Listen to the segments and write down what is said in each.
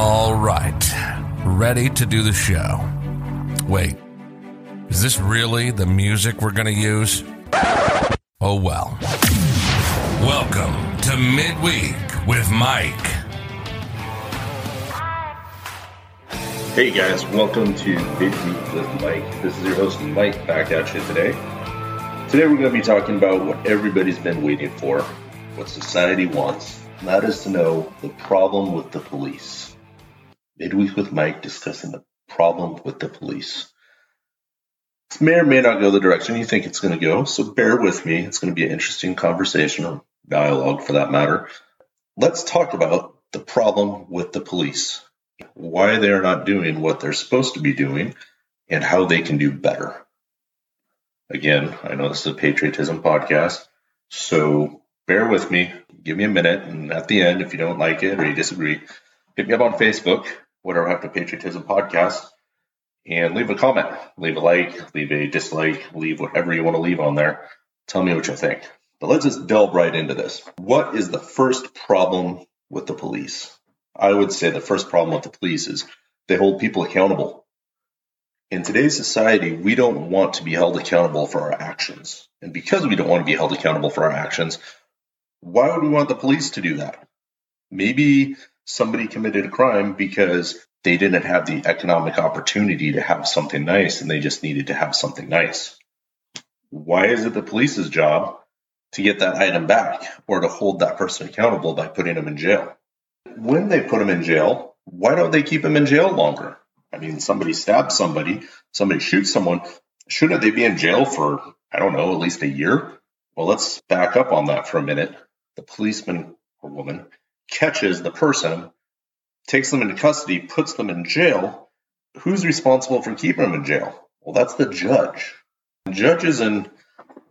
All right, ready to do the show. Wait, is this really the music we're going to use? Oh well. Welcome to Midweek with Mike. Hey guys, welcome to Midweek with Mike. This is your host Mike back at you today. Today we're going to be talking about what everybody's been waiting for, what society wants, and that is to know the problem with the police. Midweek with Mike discussing the problem with the police. This may or may not go the direction you think it's going to go, so bear with me. It's going to be an interesting conversation or dialogue for that matter. Let's talk about the problem with the police, why they're not doing what they're supposed to be doing, and how they can do better. Again, I know this is a patriotism podcast, so bear with me. Give me a minute, and at the end, if you don't like it or you disagree, hit me up on Facebook whatever happened to patriotism podcast. And leave a comment. Leave a like leave a dislike leave whatever you want to leave on there. Tell me what you think. But let's just delve right into this. What is the first problem with the police? I would say the first problem with the police is they hold people accountable. In today's society we don't want to be held accountable for our actions. And because we don't want to be held accountable for our actions why would we want the police to do that? Maybe somebody committed a crime because they didn't have the economic opportunity to have something nice and they just needed to have something nice. Why is it the police's job to get that item back or to hold that person accountable by putting them in jail? When they put them in jail, why don't they keep them in jail longer? I mean, somebody stabs somebody, somebody shoots someone. Shouldn't they be in jail for, I don't know, at least a year? Well, let's back up on that for a minute. The policeman or woman catches the person, takes them into custody, puts them in jail, who's responsible for keeping them in jail? Well, that's the judge. Judges in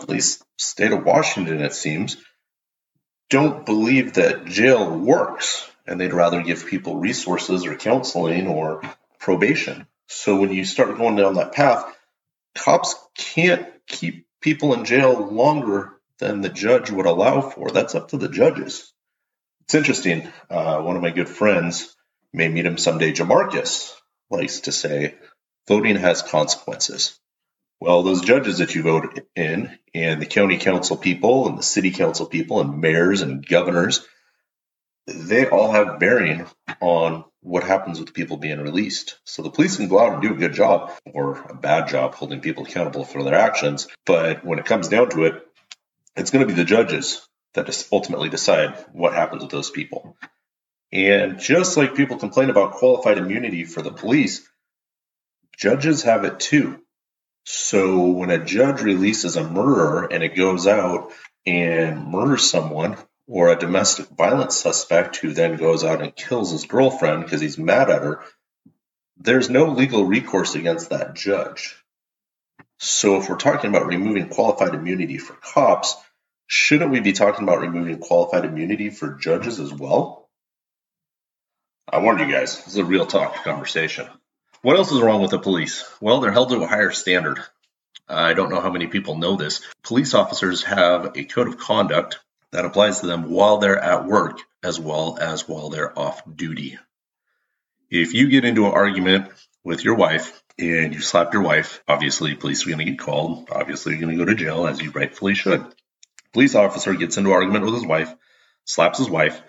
at least state of Washington, it seems, don't believe that jail works, and they'd rather give people resources or counseling or probation. So when you start going down that path, cops can't keep people in jail longer than the judge would allow for. That's up to the judges it's interesting. Uh, one of my good friends, may meet him someday, Jamarcus, likes to say, voting has consequences. Well, those judges that you vote in, and the county council people, and the city council people, and mayors and governors, they all have bearing on what happens with people being released. So the police can go out and do a good job or a bad job holding people accountable for their actions. But when it comes down to it, it's going to be the judges that ultimately decide what happens with those people. And just like people complain about qualified immunity for the police, judges have it too. So when a judge releases a murderer and it goes out and murders someone, or a domestic violence suspect who then goes out and kills his girlfriend because he's mad at her, there's no legal recourse against that judge. So if we're talking about removing qualified immunity for cops, Shouldn't we be talking about removing qualified immunity for judges as well? I warned you guys, this is a real talk conversation. What else is wrong with the police? Well, they're held to a higher standard. I don't know how many people know this. Police officers have a code of conduct that applies to them while they're at work as well as while they're off duty. If you get into an argument with your wife and you slap your wife, obviously police are going to get called. Obviously, you're going to go to jail as you rightfully should police officer gets into argument with his wife, slaps his wife,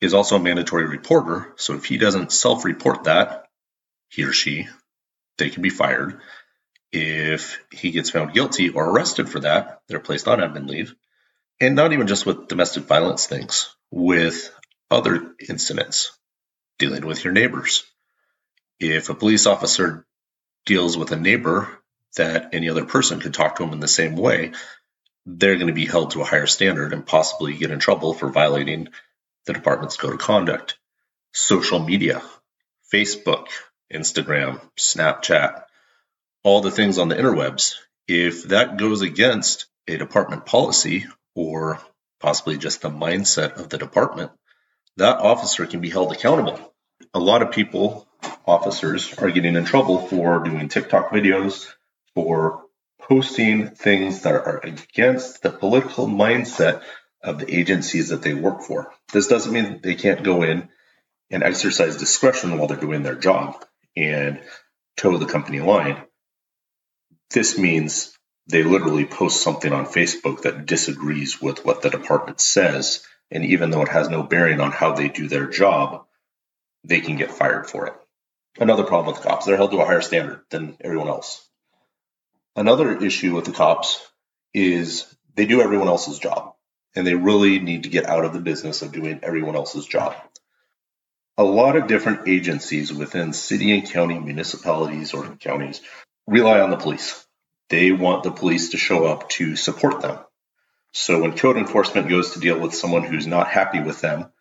is also a mandatory reporter. So if he doesn't self report that, he or she, they can be fired. If he gets found guilty or arrested for that, they're placed on admin leave. And not even just with domestic violence things, with other incidents, dealing with your neighbors. If a police officer deals with a neighbor that any other person could talk to him in the same way, they're going to be held to a higher standard and possibly get in trouble for violating the department's code of conduct. Social media, Facebook, Instagram, Snapchat, all the things on the interwebs. If that goes against a department policy or possibly just the mindset of the department, that officer can be held accountable. A lot of people, officers, are getting in trouble for doing TikTok videos, for posting things that are against the political mindset of the agencies that they work for. This doesn't mean they can't go in and exercise discretion while they're doing their job and toe the company line. This means they literally post something on Facebook that disagrees with what the department says. And even though it has no bearing on how they do their job, they can get fired for it. Another problem with the cops, they're held to a higher standard than everyone else. Another issue with the cops is they do everyone else's job, and they really need to get out of the business of doing everyone else's job. A lot of different agencies within city and county municipalities or counties rely on the police. They want the police to show up to support them. So when code enforcement goes to deal with someone who's not happy with them,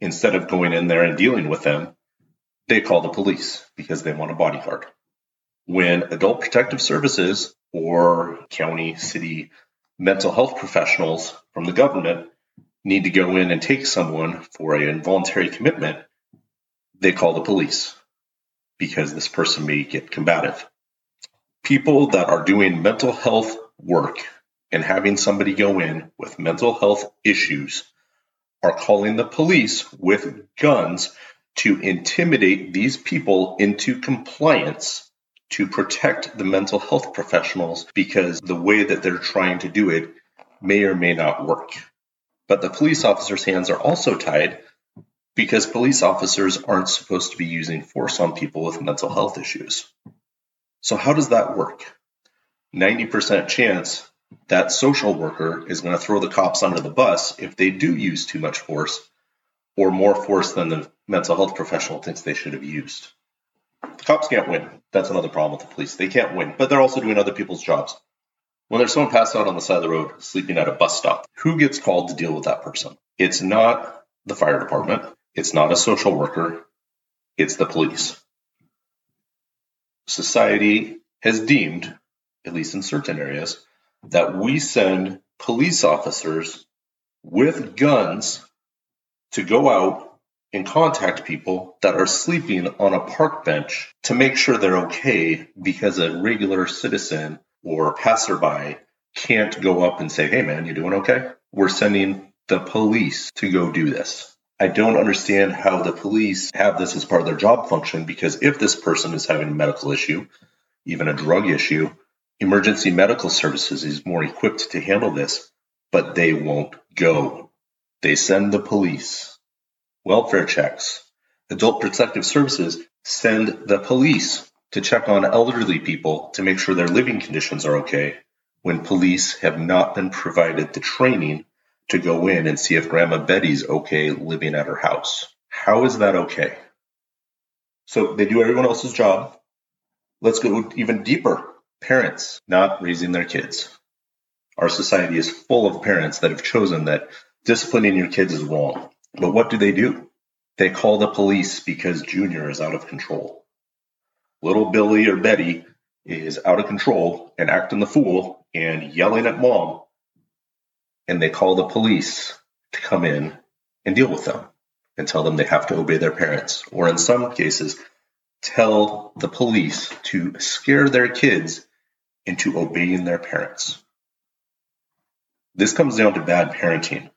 instead of going in there and dealing with them, they call the police because they want a bodyguard. When adult protective services or county, city mental health professionals from the government need to go in and take someone for an involuntary commitment, they call the police because this person may get combative. People that are doing mental health work and having somebody go in with mental health issues are calling the police with guns to intimidate these people into compliance to protect the mental health professionals because the way that they're trying to do it may or may not work. But the police officers' hands are also tied because police officers aren't supposed to be using force on people with mental health issues. So, how does that work? 90% chance that social worker is going to throw the cops under the bus if they do use too much force or more force than the mental health professional thinks they should have used. The cops can't win. That's another problem with the police. They can't win, but they're also doing other people's jobs. When there's someone passed out on the side of the road sleeping at a bus stop, who gets called to deal with that person? It's not the fire department. It's not a social worker. It's the police. Society has deemed, at least in certain areas, that we send police officers with guns to go out and contact people that are sleeping on a park bench to make sure they're okay because a regular citizen or passerby can't go up and say, Hey man, you doing okay? We're sending the police to go do this. I don't understand how the police have this as part of their job function because if this person is having a medical issue, even a drug issue, emergency medical services is more equipped to handle this, but they won't go. They send the police. Welfare checks. Adult Protective Services send the police to check on elderly people to make sure their living conditions are okay when police have not been provided the training to go in and see if Grandma Betty's okay living at her house. How is that okay? So they do everyone else's job. Let's go even deeper. Parents not raising their kids. Our society is full of parents that have chosen that disciplining your kids is wrong. But what do they do? They call the police because Junior is out of control. Little Billy or Betty is out of control and acting the fool and yelling at mom and they call the police to come in and deal with them and tell them they have to obey their parents, or in some cases, tell the police to scare their kids into obeying their parents. This comes down to bad parenting.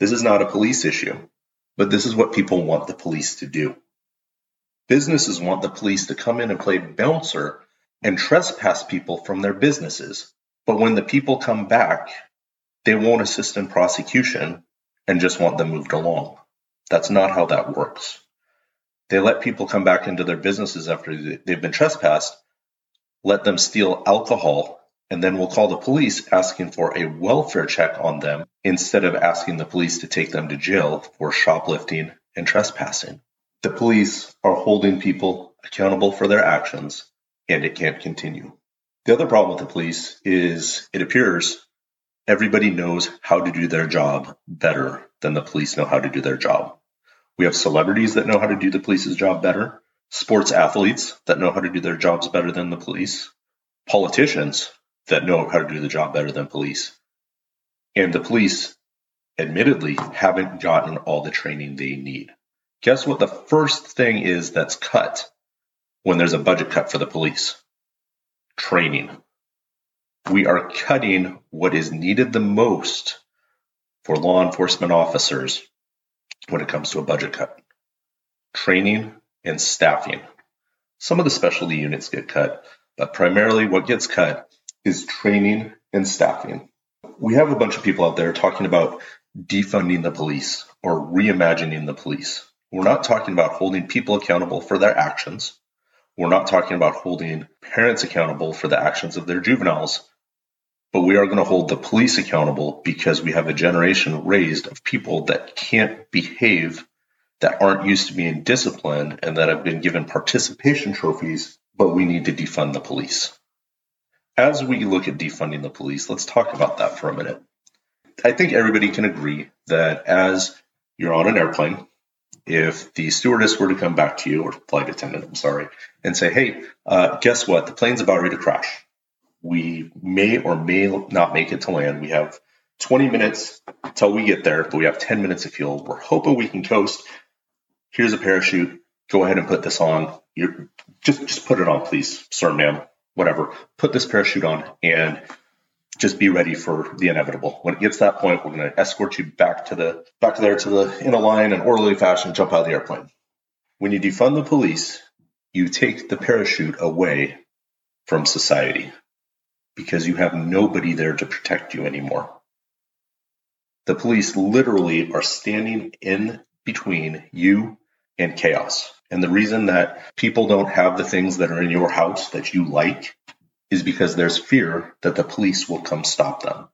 This is not a police issue, but this is what people want the police to do. Businesses want the police to come in and play bouncer and trespass people from their businesses. But when the people come back they won't assist in prosecution and just want them moved along. That's not how that works. They let people come back into their businesses after they've been trespassed, let them steal alcohol, and then we'll call the police asking for a welfare check on them instead of asking the police to take them to jail for shoplifting and trespassing. The police are holding people accountable for their actions, and it can't continue. The other problem with the police is it appears Everybody knows how to do their job better than the police know how to do their job. We have celebrities that know how to do the police's job better, sports athletes that know how to do their jobs better than the police, politicians that know how to do the job better than police. And the police, admittedly, haven't gotten all the training they need. Guess what the first thing is that's cut when there's a budget cut for the police? Training we are cutting what is needed the most for law enforcement officers when it comes to a budget cut training, and staffing. Some of the specialty units get cut, but primarily what gets cut is training and staffing. We have a bunch of people out there talking about defunding the police or reimagining the police. We're not talking about holding people accountable for their actions. We're not talking about holding parents accountable for the actions of their juveniles, but we are going to hold the police accountable because we have a generation raised of people that can't behave, that aren't used to being disciplined, and that have been given participation trophies, but we need to defund the police. As we look at defunding the police, let's talk about that for a minute. I think everybody can agree that as you're on an airplane, if the stewardess were to come back to you, or flight attendant, I'm sorry, and say, hey, uh, guess what? The plane's about ready to crash. We may or may not make it to land. We have 20 minutes till we get there, but we have 10 minutes of fuel. We're hoping we can coast. Here's a parachute. Go ahead and put this on. You're, just just put it on, please, sir, ma'am, whatever. Put this parachute on and just be ready for the inevitable. When it gets that point, we're going to escort you back to the back there to the in a line in orderly fashion, jump out of the airplane. When you defund the police, you take the parachute away from society because you have nobody there to protect you anymore. The police literally are standing in between you and chaos. And the reason that people don't have the things that are in your house that you like is because there's fear that the police will come stop them.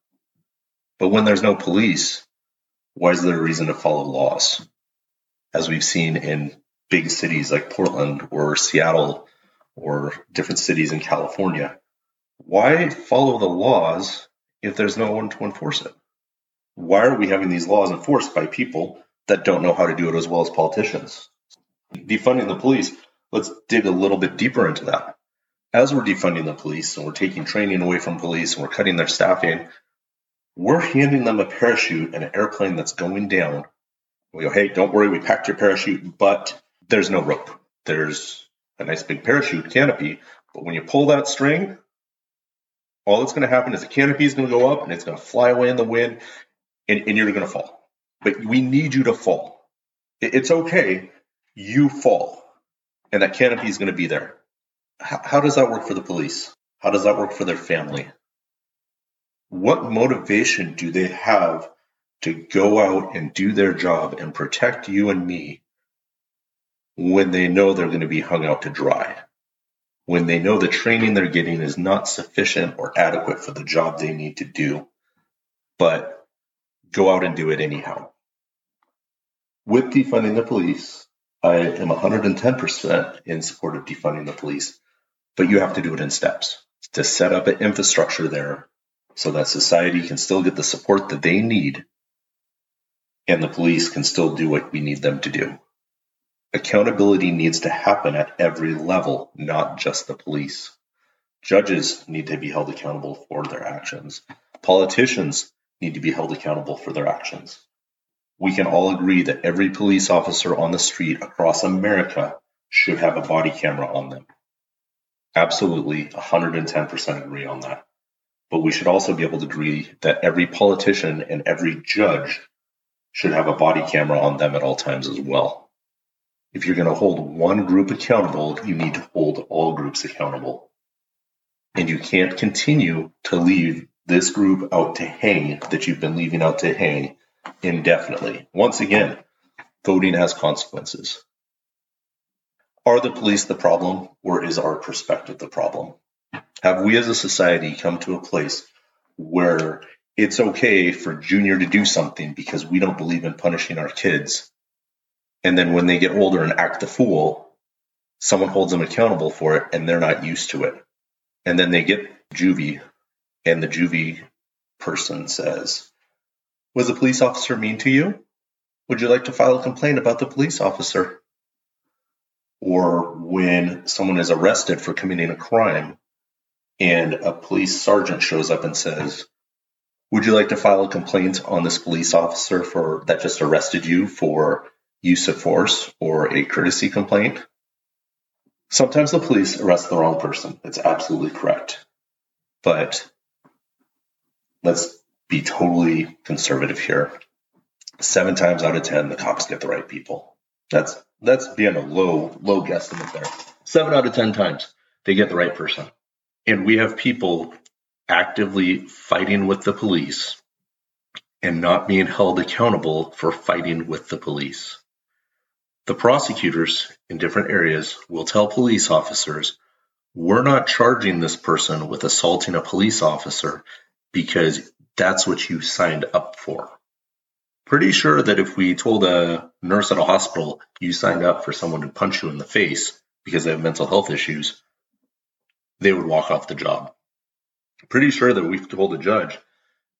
But when there's no police, why is there a reason to follow laws? As we've seen in big cities like Portland or Seattle or different cities in California, why follow the laws if there's no one to enforce it? Why are we having these laws enforced by people that don't know how to do it as well as politicians? Defunding the police, let's dig a little bit deeper into that as we're defunding the police and we're taking training away from police and we're cutting their staffing, we're handing them a parachute and an airplane that's going down. We go, hey, don't worry, we packed your parachute, but there's no rope. There's a nice big parachute canopy, but when you pull that string, all that's going to happen is the canopy is going to go up and it's going to fly away in the wind and, and you're going to fall. But we need you to fall. It's okay. You fall. And that canopy is going to be there how, how does that work for the police? How does that work for their family? What motivation do they have to go out and do their job and protect you and me when they know they're going to be hung out to dry? When they know the training they're getting is not sufficient or adequate for the job they need to do, but go out and do it anyhow. With defunding the police, I am 110% in support of defunding the police but you have to do it in steps to set up an infrastructure there so that society can still get the support that they need and the police can still do what we need them to do. Accountability needs to happen at every level, not just the police. Judges need to be held accountable for their actions. Politicians need to be held accountable for their actions. We can all agree that every police officer on the street across America should have a body camera on them. Absolutely, 110% agree on that. But we should also be able to agree that every politician and every judge should have a body camera on them at all times as well. If you're going to hold one group accountable, you need to hold all groups accountable. And you can't continue to leave this group out to hang that you've been leaving out to hang indefinitely. Once again, voting has consequences. Are the police the problem, or is our perspective the problem? Have we as a society come to a place where it's okay for Junior to do something because we don't believe in punishing our kids? And then when they get older and act the fool, someone holds them accountable for it and they're not used to it. And then they get juvie, and the juvie person says, Was the police officer mean to you? Would you like to file a complaint about the police officer? or when someone is arrested for committing a crime and a police sergeant shows up and says, would you like to file a complaint on this police officer for that just arrested you for use of force or a courtesy complaint? Sometimes the police arrest the wrong person. It's absolutely correct. But let's be totally conservative here. Seven times out of 10, the cops get the right people. That's that's being a low low guesstimate there. Seven out of ten times they get the right person, and we have people actively fighting with the police and not being held accountable for fighting with the police. The prosecutors in different areas will tell police officers, we're not charging this person with assaulting a police officer because that's what you signed up for. Pretty sure that if we told a nurse at a hospital you signed up for someone to punch you in the face because they have mental health issues, they would walk off the job. Pretty sure that we've told a judge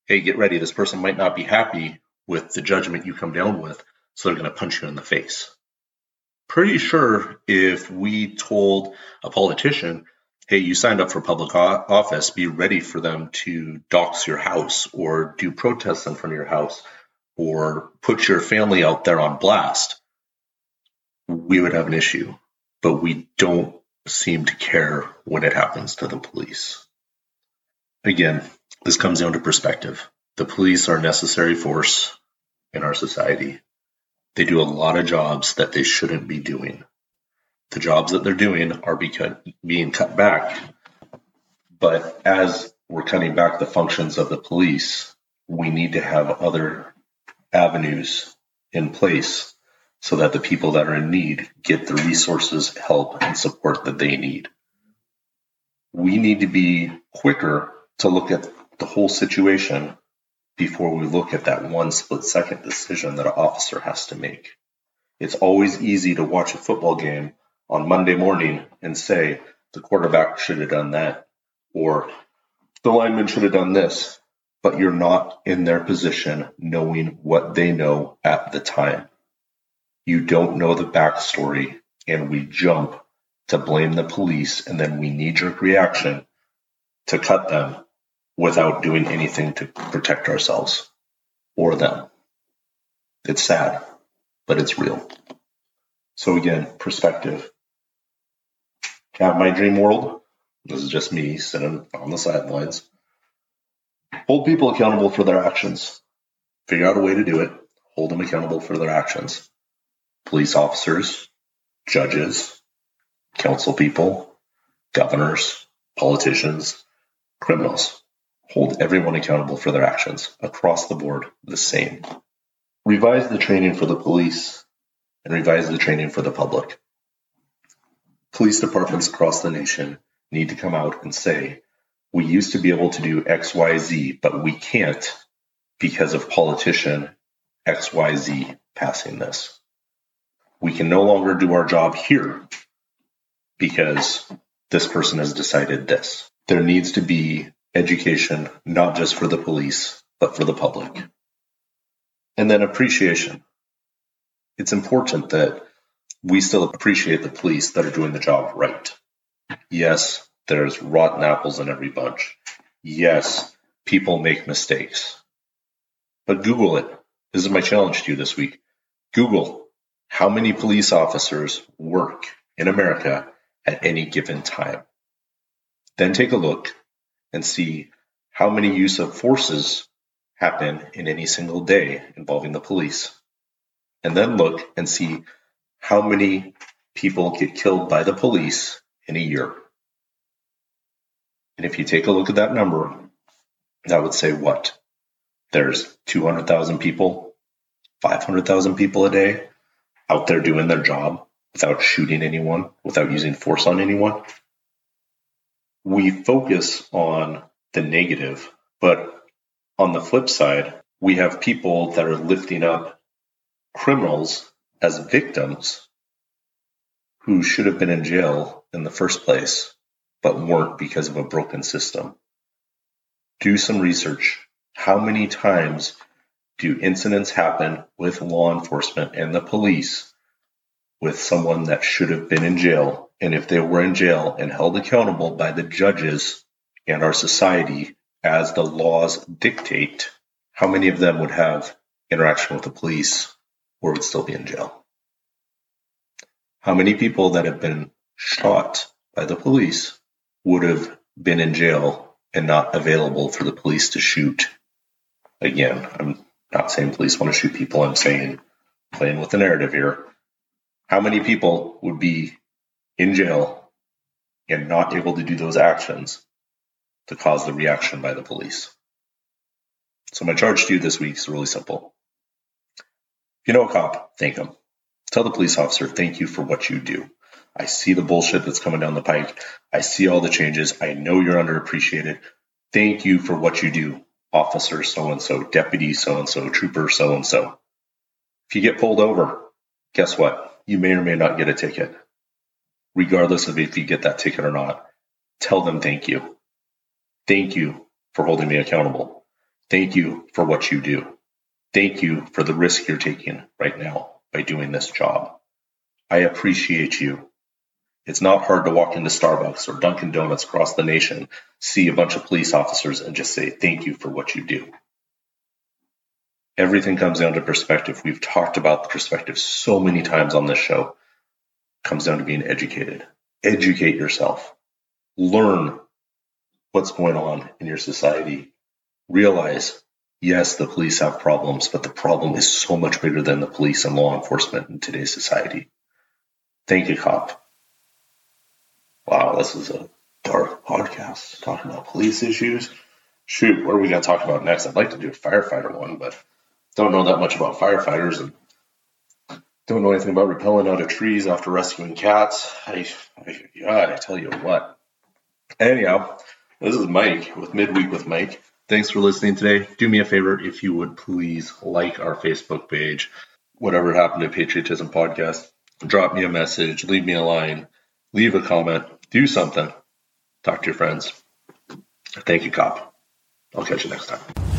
hey, get ready, this person might not be happy with the judgment you come down with, so they're going to punch you in the face. Pretty sure if we told a politician, hey, you signed up for public office, be ready for them to dox your house or do protests in front of your house or put your family out there on blast, we would have an issue. But we don't seem to care when it happens to the police. Again, this comes down to perspective. The police are a necessary force in our society. They do a lot of jobs that they shouldn't be doing. The jobs that they're doing are being cut back. But as we're cutting back the functions of the police, we need to have other avenues in place so that the people that are in need get the resources, help, and support that they need. We need to be quicker to look at the whole situation before we look at that one split second decision that an officer has to make. It's always easy to watch a football game on Monday morning and say the quarterback should have done that or the lineman should have done this, but you're not in their position knowing what they know at the time. You don't know the backstory, and we jump to blame the police, and then we knee jerk reaction to cut them without doing anything to protect ourselves or them. It's sad, but it's real. So again, perspective. Have my dream world. This is just me sitting on the sidelines. Hold people accountable for their actions. Figure out a way to do it. Hold them accountable for their actions. Police officers, judges, council people, governors, politicians, criminals hold everyone accountable for their actions across the board the same. Revise the training for the police and revise the training for the public. Police departments across the nation need to come out and say, we used to be able to do XYZ, but we can't because of politician XYZ passing this. We can no longer do our job here because this person has decided this. There needs to be education, not just for the police, but for the public. And then appreciation. It's important that we still appreciate the police that are doing the job right. Yes, there's rotten apples in every bunch. Yes, people make mistakes. But Google it. This is my challenge to you this week. Google how many police officers work in America at any given time. Then take a look and see how many use of forces happen in any single day involving the police. And then look and see how many people get killed by the police in a year. And if you take a look at that number, that would say what? There's 200,000 people, 500,000 people a day out there doing their job without shooting anyone, without using force on anyone we focus on the negative, but on the flip side, we have people that are lifting up criminals as victims who should have been in jail in the first place, but weren't because of a broken system. Do some research. How many times do incidents happen with law enforcement and the police with someone that should have been in jail and if they were in jail and held accountable by the judges and our society as the laws dictate, how many of them would have interaction with the police or would still be in jail? How many people that have been shot by the police would have been in jail and not available for the police to shoot? Again, I'm not saying police want to shoot people. I'm saying playing with the narrative here How many people would be in jail and not able to do those actions to cause the reaction by the police? So my charge to you this week is really simple. If you know a cop, thank him. Tell the police officer, thank you for what you do. I see the bullshit that's coming down the pike. I see all the changes. I know you're underappreciated. Thank you for what you do, officer so and so, deputy so and so, trooper so and so. If you get pulled over, guess what? You may or may not get a ticket. Regardless of if you get that ticket or not, tell them thank you. Thank you for holding me accountable. Thank you for what you do. Thank you for the risk you're taking right now by doing this job. I appreciate you. It's not hard to walk into Starbucks or Dunkin' Donuts across the nation, see a bunch of police officers, and just say, Thank you for what you do. Everything comes down to perspective. We've talked about perspective so many times on this show. It comes down to being educated. Educate yourself. Learn what's going on in your society realize yes, the police have problems, but the problem is so much bigger than the police and law enforcement in today's society. Thank you, cop. Wow, this is a dark podcast talking about police issues. Shoot, what are we going to talk about next? I'd like to do a firefighter one, but don't know that much about firefighters and don't know anything about rappelling out of trees after rescuing cats. I, I, God, I tell you what. Anyhow, this is Mike with Midweek with Mike. Thanks for listening today. Do me a favor if you would please like our Facebook page, whatever happened to Patriotism Podcast. Drop me a message, leave me a line, leave a comment, do something. Talk to your friends. Thank you, Cop. I'll catch you next time.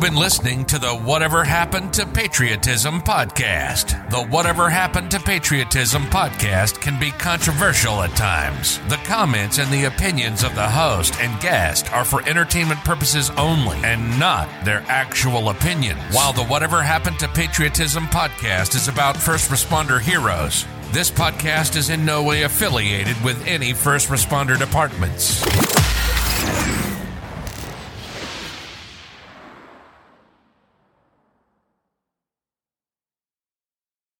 You've been listening to the Whatever Happened to Patriotism podcast. The Whatever Happened to Patriotism podcast can be controversial at times. The comments and the opinions of the host and guest are for entertainment purposes only and not their actual opinions. While the Whatever Happened to Patriotism podcast is about first responder heroes, this podcast is in no way affiliated with any first responder departments.